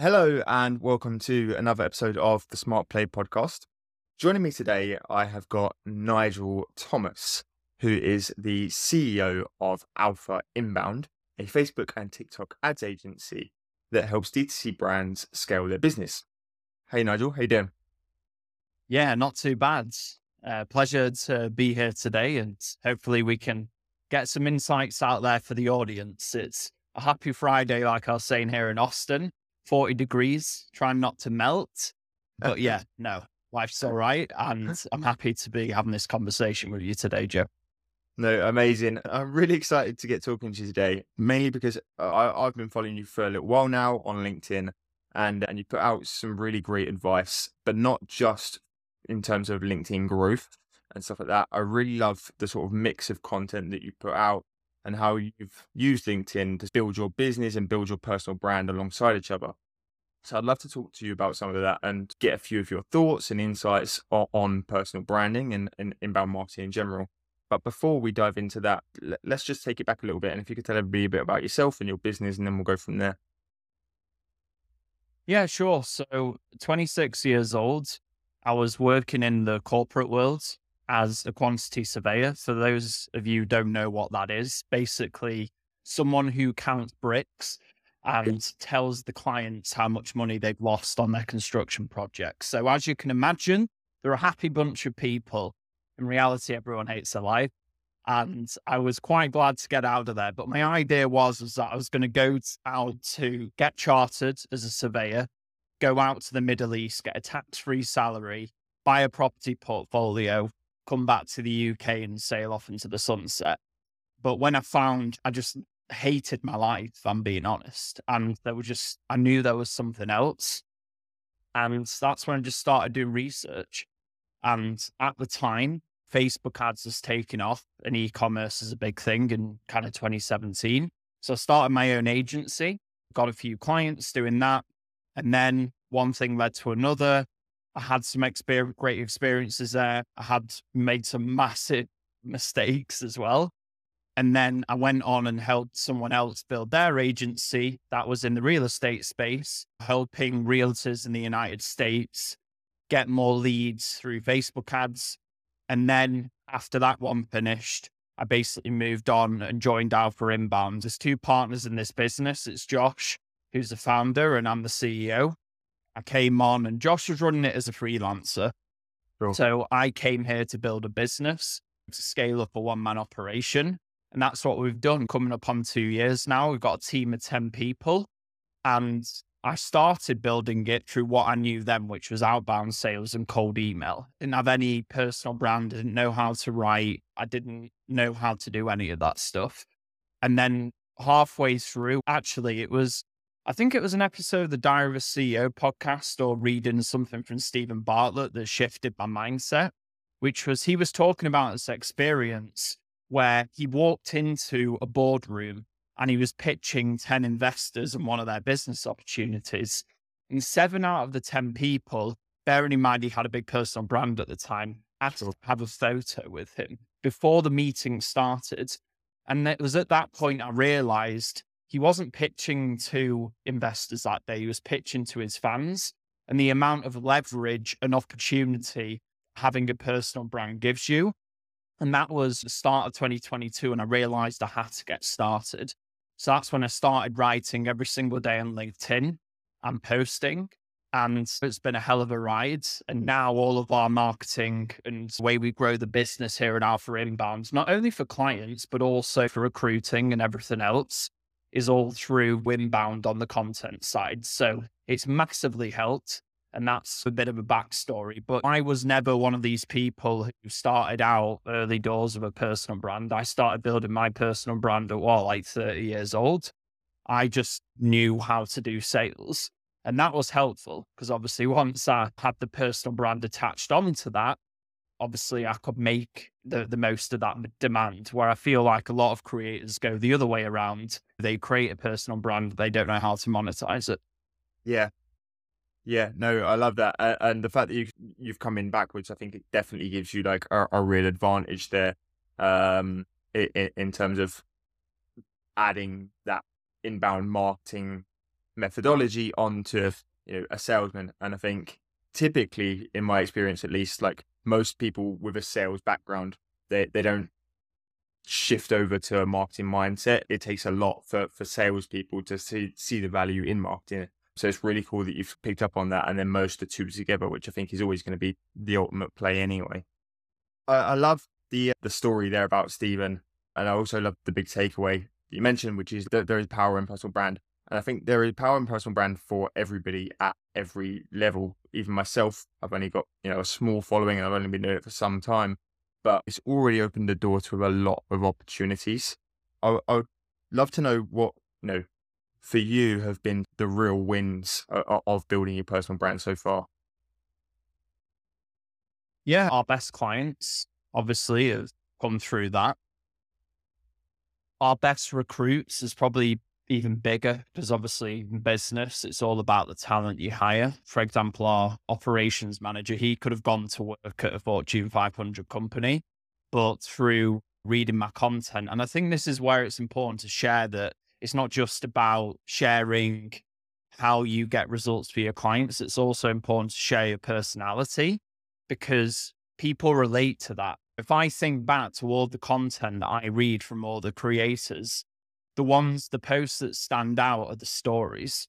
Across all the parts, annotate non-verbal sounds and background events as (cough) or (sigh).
Hello, and welcome to another episode of the Smart Play podcast. Joining me today, I have got Nigel Thomas, who is the CEO of Alpha Inbound, a Facebook and TikTok ads agency that helps D2C brands scale their business. Hey, Nigel, how you doing? Yeah, not too bad. Uh, pleasure to be here today, and hopefully we can get some insights out there for the audience. It's a happy Friday, like I was saying here in Austin, 40 degrees, trying not to melt. But (laughs) yeah, no, life's all right. And (laughs) I'm happy to be having this conversation with you today, Joe. No, amazing. I'm really excited to get talking to you today, mainly because I, I've been following you for a little while now on LinkedIn and, and you put out some really great advice, but not just in terms of LinkedIn growth and stuff like that. I really love the sort of mix of content that you put out and how you've used LinkedIn to build your business and build your personal brand alongside each other. So I'd love to talk to you about some of that and get a few of your thoughts and insights on, on personal branding and, and inbound marketing in general. But before we dive into that, let's just take it back a little bit. And if you could tell everybody a bit about yourself and your business, and then we'll go from there. Yeah, sure. So, 26 years old, I was working in the corporate world as a quantity surveyor. For those of you who don't know what that is, basically someone who counts bricks and tells the clients how much money they've lost on their construction projects. So as you can imagine, they're a happy bunch of people. In reality, everyone hates their life. And I was quite glad to get out of there. But my idea was, was that I was going to go out to get chartered as a surveyor, go out to the Middle East, get a tax free salary, buy a property portfolio, come back to the UK and sail off into the sunset. But when I found, I just hated my life, I'm being honest. And there was just, I knew there was something else. And that's when I just started doing research. And at the time, Facebook ads was taking off and e commerce is a big thing in kind of 2017. So I started my own agency, got a few clients doing that. And then one thing led to another. I had some experience, great experiences there. I had made some massive mistakes as well. And then I went on and helped someone else build their agency that was in the real estate space, helping realtors in the United States get more leads through Facebook ads. And then after that one finished, I basically moved on and joined Alpha Inbound. There's two partners in this business. It's Josh, who's the founder, and I'm the CEO. I came on and Josh was running it as a freelancer. Cool. So I came here to build a business, to scale up a one man operation. And that's what we've done coming up on two years now. We've got a team of 10 people. And I started building it through what I knew then, which was outbound sales and cold email. Didn't have any personal brand, didn't know how to write. I didn't know how to do any of that stuff. And then halfway through, actually, it was I think it was an episode of the Diary of a CEO podcast or reading something from Steven Bartlett that shifted my mindset, which was he was talking about this experience where he walked into a boardroom and he was pitching 10 investors and one of their business opportunities. And seven out of the 10 people, bearing in mind he had a big personal brand at the time, asked to have a photo with him before the meeting started. And it was at that point I realized he wasn't pitching to investors that day. He was pitching to his fans. And the amount of leverage and opportunity having a personal brand gives you. And that was the start of 2022. And I realized I had to get started. So that's when I started writing every single day on LinkedIn and posting. And it's been a hell of a ride. And now all of our marketing and the way we grow the business here at Alpha Inbound, not only for clients, but also for recruiting and everything else, is all through inbound on the content side. So it's massively helped. And that's a bit of a backstory. But I was never one of these people who started out early doors of a personal brand. I started building my personal brand at what, like 30 years old. I just knew how to do sales. And that was helpful because obviously once I had the personal brand attached onto that, obviously I could make the, the most of that demand. Where I feel like a lot of creators go the other way around. They create a personal brand, they don't know how to monetize it. Yeah. Yeah, no, I love that, and the fact that you you've come in backwards, I think it definitely gives you like a, a real advantage there, um, in, in terms of adding that inbound marketing methodology onto you know a salesman. And I think typically, in my experience at least, like most people with a sales background, they they don't shift over to a marketing mindset. It takes a lot for for salespeople to see see the value in marketing. So it's really cool that you've picked up on that and then merged the two together, which I think is always going to be the ultimate play anyway. I, I love the uh, the story there about Steven, and I also love the big takeaway you mentioned, which is that there is power in personal brand. And I think there is power in personal brand for everybody at every level. Even myself, I've only got you know a small following, and I've only been doing it for some time, but it's already opened the door to a lot of opportunities. I, I would love to know what you know for you have been the real wins of, of building your personal brand so far. Yeah, our best clients obviously have come through that. Our best recruits is probably even bigger because obviously in business, it's all about the talent you hire. For example, our operations manager, he could have gone to work at a Fortune 500 company, but through reading my content, and I think this is where it's important to share that it's not just about sharing how you get results for your clients. It's also important to share your personality because people relate to that. If I think back to all the content that I read from all the creators, the ones, the posts that stand out are the stories.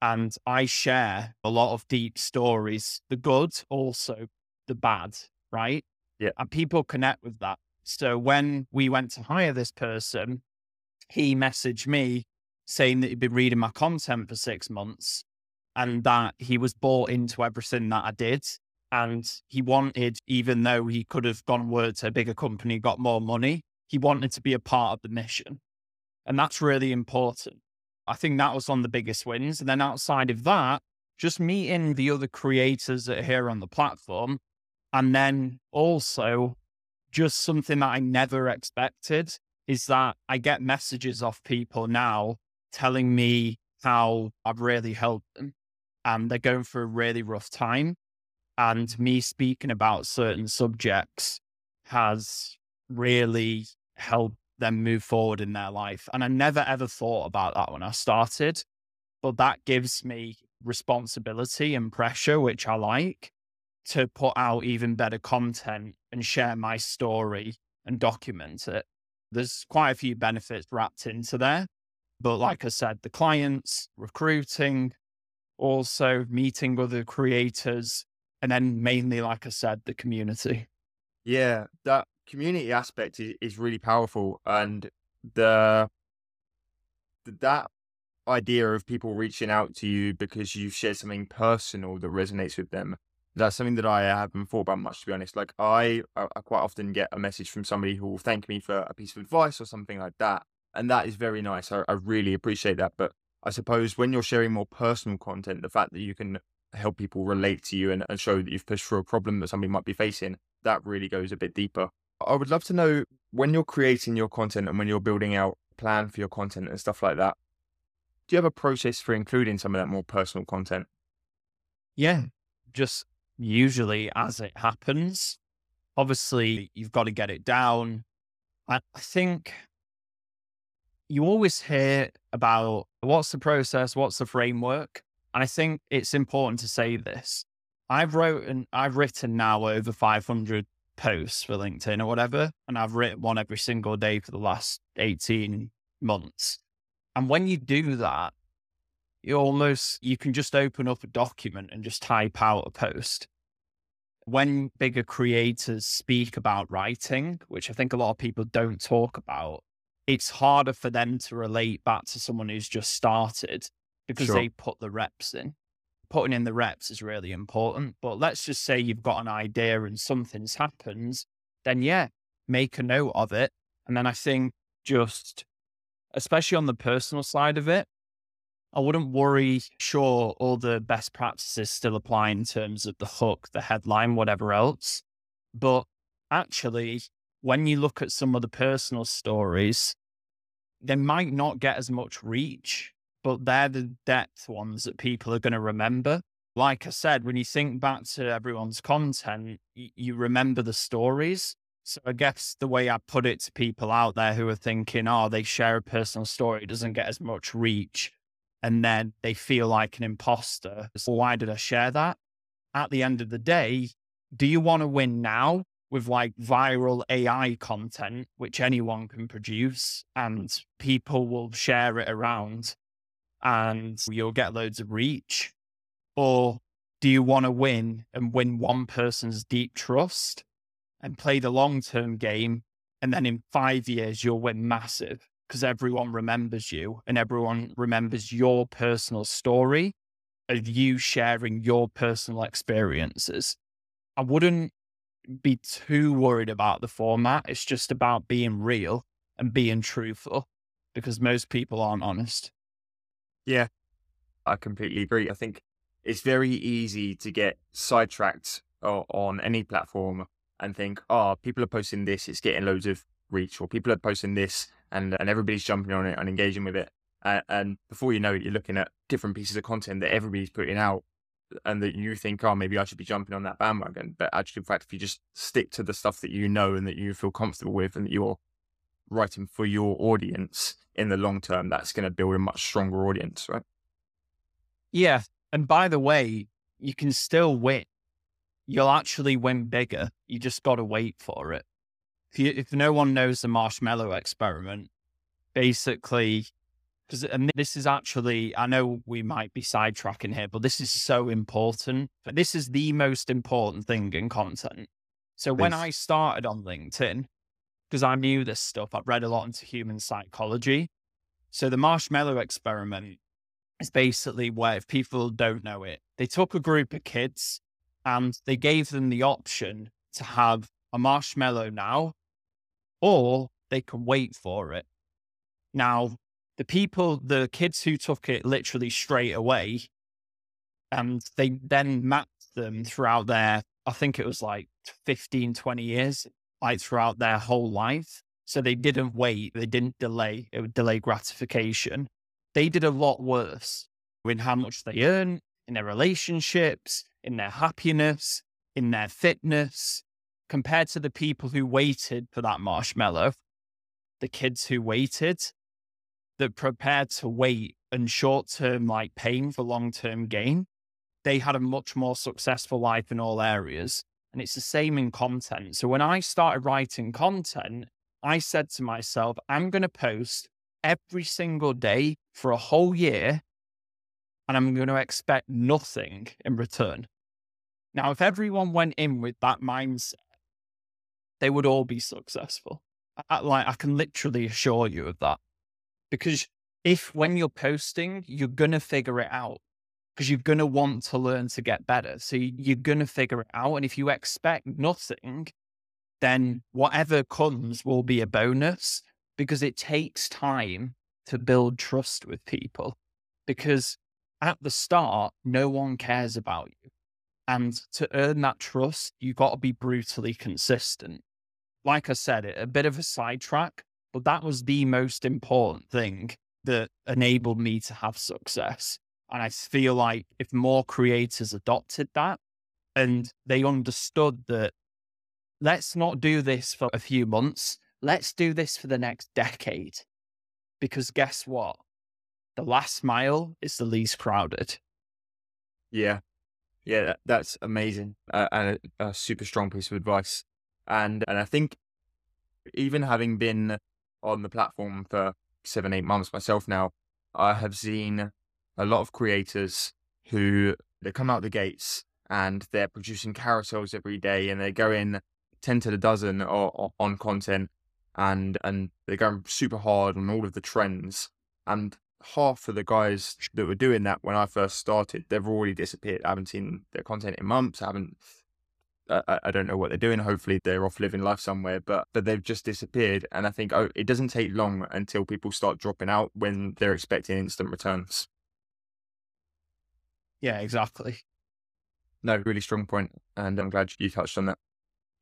And I share a lot of deep stories, the good, also the bad, right? Yeah. And people connect with that. So when we went to hire this person, he messaged me saying that he'd been reading my content for six months and that he was bought into everything that I did. And he wanted, even though he could have gone work to a bigger company, got more money, he wanted to be a part of the mission. And that's really important. I think that was one of the biggest wins. And then outside of that, just meeting the other creators that are here on the platform. And then also just something that I never expected is that I get messages off people now telling me how I've really helped them and they're going through a really rough time. And me speaking about certain subjects has really helped them move forward in their life. And I never ever thought about that when I started, but that gives me responsibility and pressure, which I like to put out even better content and share my story and document it. There's quite a few benefits wrapped into there. But like I said, the clients, recruiting, also meeting other creators, and then mainly, like I said, the community. Yeah, that community aspect is, is really powerful and the that idea of people reaching out to you because you've shared something personal that resonates with them that's something that I haven't thought about much to be honest. Like I, I quite often get a message from somebody who will thank me for a piece of advice or something like that and that is very nice. I, I really appreciate that but I suppose when you're sharing more personal content the fact that you can help people relate to you and, and show that you've pushed through a problem that somebody might be facing that really goes a bit deeper I would love to know when you're creating your content and when you're building out a plan for your content and stuff like that. Do you have a process for including some of that more personal content? Yeah, just usually as it happens. Obviously, you've got to get it down. I think you always hear about what's the process, what's the framework. And I think it's important to say this. I've written, I've written now over 500 posts for LinkedIn or whatever. And I've written one every single day for the last 18 months. And when you do that, you almost, you can just open up a document and just type out a post. When bigger creators speak about writing, which I think a lot of people don't talk about, it's harder for them to relate back to someone who's just started because sure. they put the reps in putting in the reps is really important. But let's just say you've got an idea and something's happened, then yeah, make a note of it. And then I think just, especially on the personal side of it, I wouldn't worry. Sure, all the best practices still apply in terms of the hook, the headline, whatever else. But actually, when you look at some of the personal stories, they might not get as much reach but they're the depth ones that people are going to remember. Like I said, when you think back to everyone's content, y- you remember the stories. So I guess the way I put it to people out there who are thinking, oh, they share a personal story, it doesn't get as much reach. and then they feel like an imposter. So why did I share that? At the end of the day, do you want to win now with like viral AI content, which anyone can produce and people will share it around and you'll get loads of reach? Or do you want to win and win one person's deep trust and play the long term game? And then in five years, you'll win massive because everyone remembers you and everyone remembers your personal story of you sharing your personal experiences. I wouldn't be too worried about the format. It's just about being real and being truthful because most people aren't honest. Yeah, I completely agree. I think it's very easy to get sidetracked on any platform and think, oh, people are posting this, it's getting loads of reach, or people are posting this, and and everybody's jumping on it and engaging with it. And before you know it, you're looking at different pieces of content that everybody's putting out, and that you think, oh, maybe I should be jumping on that bandwagon. But actually, in fact, if you just stick to the stuff that you know and that you feel comfortable with, and that you're writing for your audience in the long term, that's going to build a much stronger audience, right? Yeah. And by the way, you can still win. You'll actually win bigger. You just got to wait for it if, you, if no one knows the marshmallow experiment, basically, because and this is actually, I know we might be sidetracking here, but this is so important. But this is the most important thing in content. So when I started on LinkedIn, because I knew this stuff, I've read a lot into human psychology. So the marshmallow experiment is basically where, if people don't know it, they took a group of kids and they gave them the option to have a marshmallow now or they can wait for it. Now, the people, the kids who took it literally straight away, and they then mapped them throughout their, I think it was like 15, 20 years, like throughout their whole life. So they didn't wait, they didn't delay, it would delay gratification. They did a lot worse in how much they earn, in their relationships, in their happiness, in their fitness, compared to the people who waited for that marshmallow, the kids who waited, that prepared to wait and short term like pain for long term gain, they had a much more successful life in all areas. And it's the same in content. So when I started writing content, I said to myself, I'm going to post every single day for a whole year and I'm going to expect nothing in return. Now, if everyone went in with that mindset, they would all be successful. I, like I can literally assure you of that. Because if when you're posting, you're gonna figure it out because you're gonna want to learn to get better. So you're gonna figure it out. And if you expect nothing, then whatever comes will be a bonus because it takes time to build trust with people. Because at the start, no one cares about you. And to earn that trust, you've got to be brutally consistent like I said, it a bit of a sidetrack, but that was the most important thing that enabled me to have success. And I feel like if more creators adopted that and they understood that let's not do this for a few months, let's do this for the next (laughs) decade. Because guess what? The last mile is the least crowded. Yeah. Yeah, that's amazing uh, and a, a super strong piece of advice. And and I think even having been on the platform for seven, eight months myself now, I have seen a lot of creators who they come out the gates and they're producing carousels every day and they go in 10 to the dozen or, or, on content and and they're going super hard on all of the trends and half of the guys that were doing that when I first started they've already disappeared I haven't seen their content in months I haven't I, I, don't know what they're doing. Hopefully, they're off living life somewhere, but but they've just disappeared. And I think oh, it doesn't take long until people start dropping out when they're expecting instant returns. Yeah, exactly. No, really strong point, and I'm glad you touched on that.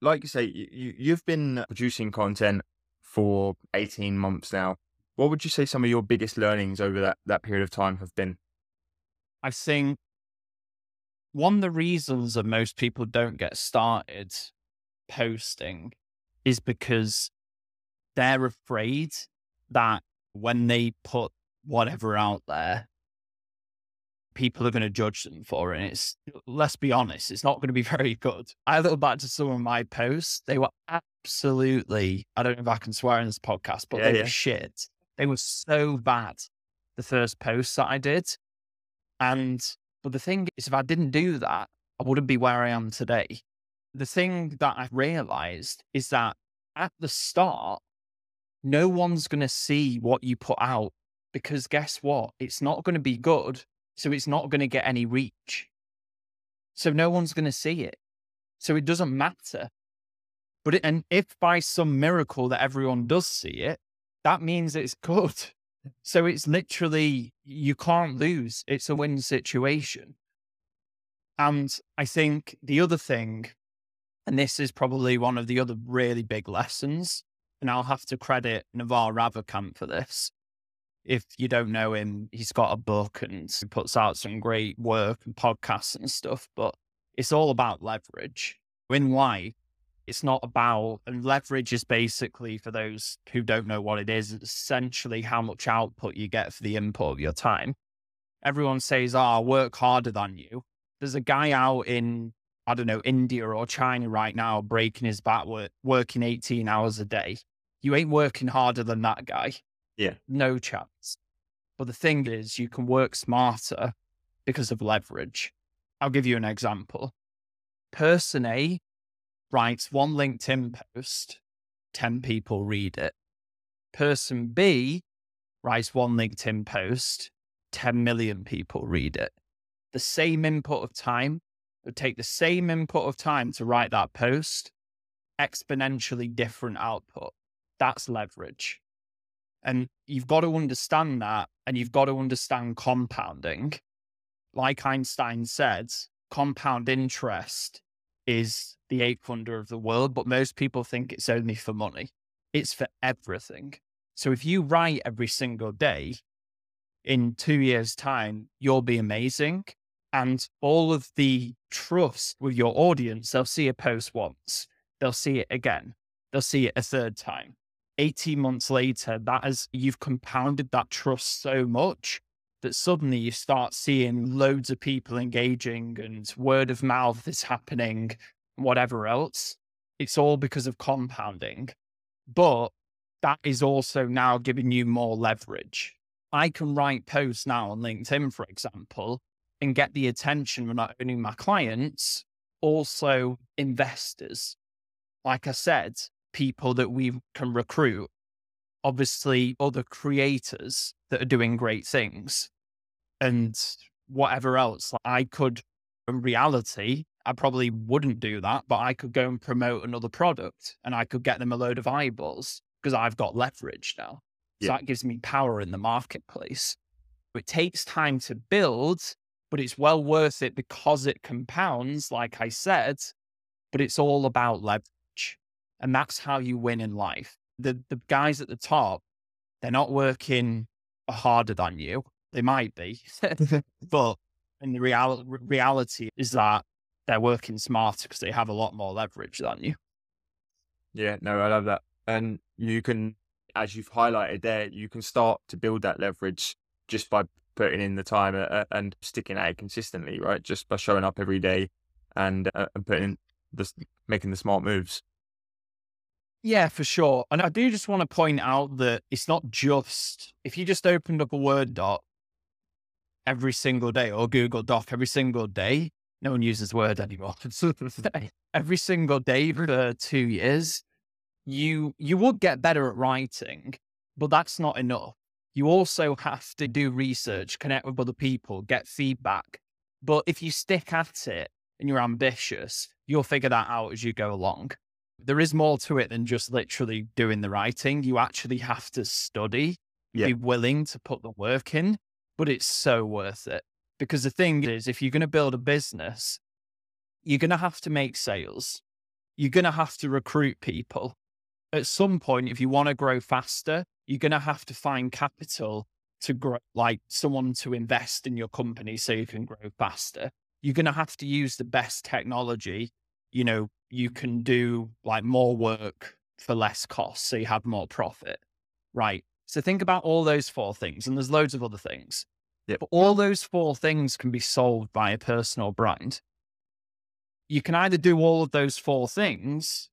Like you say, you you've been producing content for 18 months now. What would you say some of your biggest learnings over that that period of time have been? I think one of the reasons that most people don't get started posting is because they're afraid that when they put whatever out there, people are going to judge them for. And it's, let's be honest, it's not going to be (laughs) very good. I look back to some of my posts, they were absolutely, I don't know if I can swear in this podcast, but Yeah, they yeah. were shit. They were so bad, the first posts that I did. And, but the thing is, if I didn't do that, I wouldn't be where I am today. The thing that I realized is that at the start, no one's going to see what you put out because guess what? It's not going to be good. So it's not going to get any reach. So no one's going to see it. So it doesn't matter. But it, and if by some miracle that everyone does see it, that means it's good. So it's literally, you can't lose. It's a win situation. And I think the other thing, and this is probably one of the other really big lessons, and I'll have to credit Naval Ravikant for this. If you don't know him, he's got a book and he puts out some great work and podcasts and stuff, but it's all about leverage. In life, it's not about, and leverage is basically, for those who don't know what it is, it's essentially how much output you get for the input of your time. Everyone says, oh, I work harder than you. There's a guy out in, I don't know, India or China right now breaking his back, work, working 18 hours a day. You ain't working harder than that guy. Yeah. No chance. But the thing is, you can work smarter because of leverage. I'll give you an example. Person A writes one LinkedIn post, 10 people read it. Person B writes one LinkedIn post, 10 million people read it. The same input of time would take the same input of time to write that post, exponentially different output. That's leverage. And you've got to understand that, and you've got to understand compounding. Like Einstein said, compound interest is the eighth wonder of the world, but most people think it's only for money. It's for everything. So if you write every single day, in two years' time, you'll be amazing. And all of the trust with your audience, they'll see a post once, they'll see it again, they'll see it a third time. 18 months later, that is, you've compounded that trust so much that suddenly you start seeing loads of people engaging and word of mouth is happening, whatever else. It's all because of compounding. But that is also now giving you more leverage. I can write posts now on LinkedIn, for example, and get the attention of not only my clients, also investors. Like I said, people that we can recruit, obviously, other creators that are doing great things, and whatever else. I could, in reality, I probably wouldn't do that, but I could go and promote another product and I could get them a load of eyeballs because I've got leverage now. So that gives me power in the marketplace. It takes time to build, but it's well worth it because it compounds, like I said, but it's all about leverage. And that's how you win in life. The the guys at the top, they're not working harder than you. They might be, (laughs) (laughs) but in the real, reality is that they're working smarter because they have a lot more leverage than you. Yeah, no, I love that. And you can, as you've highlighted there, you can start to build that leverage just by putting in the time uh, and sticking at it consistently, right? Just by showing up every day and uh, and putting the making the smart moves. Yeah, for sure. And I do just want to point out that it's not just if you just opened up a Word doc every single day or Google Doc every single day, no one uses Word anymore. (laughs) (laughs) every single day for two years, you you would get better at writing, but that's not enough. You also have to do research, connect with other people, get feedback. But if you stick at it and you're ambitious, you'll figure that out as you go along. There is more to it than just literally doing the writing. You actually have to study, Yeah. be willing to put the work in, but it's so worth it. Because the thing is, if you're going to build a business, you're going to have to make sales. You're going to have to recruit people. At some point, if you want to grow faster, you're going to have to find capital to grow, like someone to invest in your company so you can grow faster. You're going to have to use the best technology. You know, you can do like more work for less cost so you have more profit. Right. So think about all those four things, and there's loads of other things. Yep. But all those four things can be solved by a personal brand. You can either do all of those four things,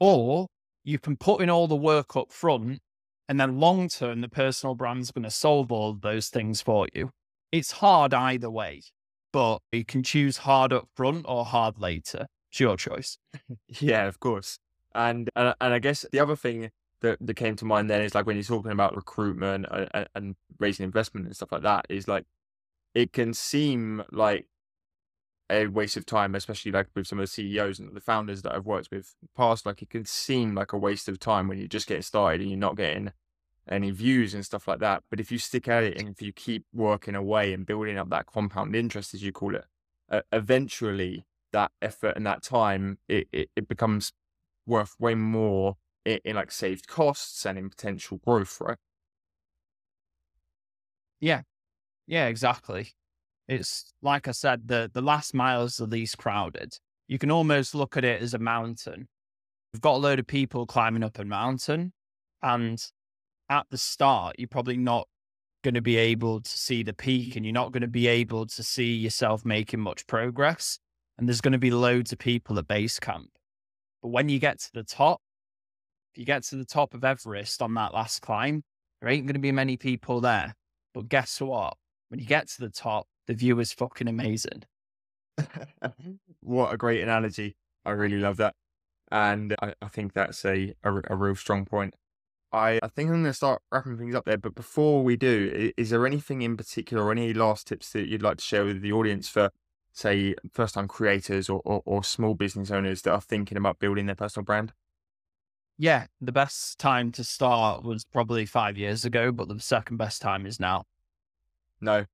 or you can put in all the work up front, and then long term, the personal brand's going to solve all those things for you. It's hard either way, but you can choose hard up front or hard later. It's your choice. (laughs) Yeah, of course. And and, and I guess the other thing that, that came to mind then is like when you're talking about recruitment and, and raising investment and stuff like that is like it can seem like a waste of time, especially like with some of the CEOs and the founders that I've worked with past. Like it can seem like a waste of time when you're just getting started and you're not getting any views and stuff like that. But if you stick at it and if you keep working away and building up that compound interest, as you call it, uh, eventually that effort and that time it, it, it becomes worth way more in, in like saved costs and in potential growth, right? Yeah. Yeah, exactly. It's like I said, the the last mile is the least crowded. You can almost look at it as a mountain. We've got a load of people climbing up a mountain, and at the start, you're probably not going to be able to see the peak, and you're not going to be able to see yourself making much progress. And there's going to be loads of people at base camp. But when you get to the top, if you get to the top of Everest on that last climb, there ain't going to be many people there. But guess what? When you get to the top, the view is fucking amazing. (laughs) what a great analogy. I really love that. And I, I think that's a, a, a, real strong point. I, I think I'm going to start wrapping things up there. But before we do, is, is there anything in particular or any last tips that you'd like to share with the audience for, say, first time creators or, or, or small business owners that are thinking about building their personal brand? Yeah, the best time to start was probably five years ago, but the second best time is now. No,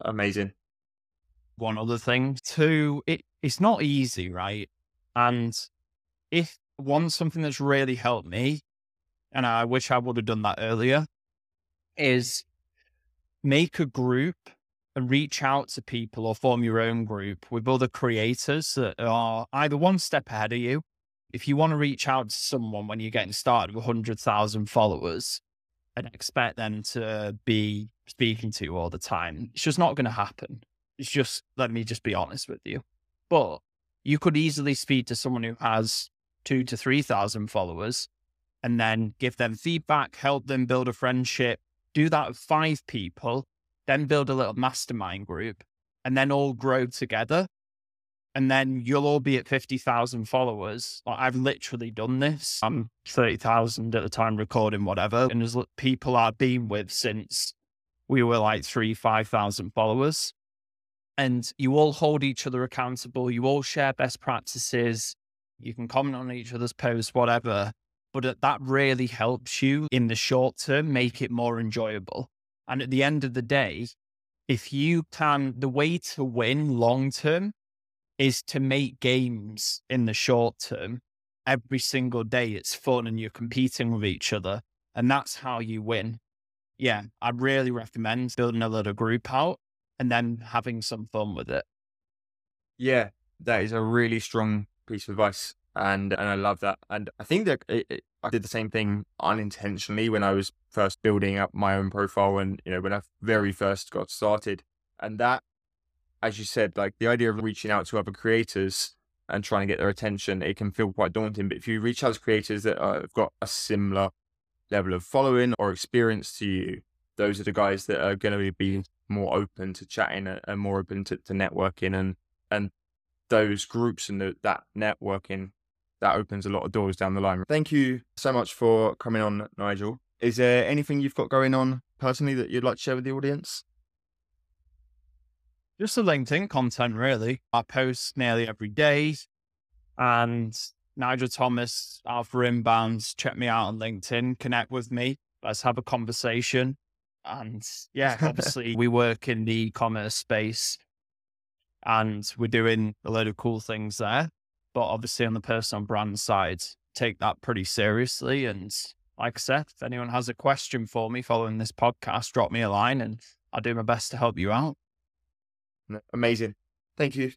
amazing one other thing. Two, it, it's not easy, right? And if one, something that's really helped me, and I wish I would have done that earlier, is make a group and reach out to people or form your own group with other creators that are either one step ahead of you. If you want to reach out to someone when you're getting started with 100,000 followers and expect them to be speaking to you all the time, it's just not going to happen. It's just, let me just be honest with you. But you could easily speak to someone who has two to 3,000 followers and then give them feedback, help them build a friendship, do that with five people, then build a little mastermind group, and then all grow together. And then you'll all be at 50,000 followers. Like, I've literally done this. I'm 30,000 at the time recording, whatever. And there's people I've been with since we were like three, 5,000 followers and you all hold each other accountable. You all share best practices. You can comment on each other's posts, whatever. But that really helps you in the short term make it more enjoyable. And at the end of the day, if you can, the way to win long term is to make games in the short term. Every single day, it's fun and you're competing with each other. And that's how you win. Yeah, I really recommend building a little group out and then having some fun with it. Yeah, that is a really strong piece of advice. And and I love that. And I think that it, it, I did the same thing unintentionally when I was first building up my own profile and, you know, when I very first got started. And that, as you said, like the idea of reaching out to other creators and trying to get their attention, it can feel quite daunting. But if you reach out to creators that have got a similar level of following or experience to you, those are the guys that are going to be more open to chatting and more open to, to networking and and those groups and the, that networking that opens a lot of doors down the line. Thank you so much for coming on, Nigel. Is there anything you've got going on personally that you'd like to share with the audience? Just the LinkedIn content, really. I post nearly every day. And Nigel Thomas, Alpha Inbounds, check me out on LinkedIn, connect with me. Let's have a conversation. And yeah, (laughs) obviously we work in the e-commerce space and we're doing a load of cool things there. But obviously on the personal brand side, take that pretty seriously. And like I said, if anyone has a question for me following this podcast, drop me a line and I'll do my best to help you out. Amazing. Thank you.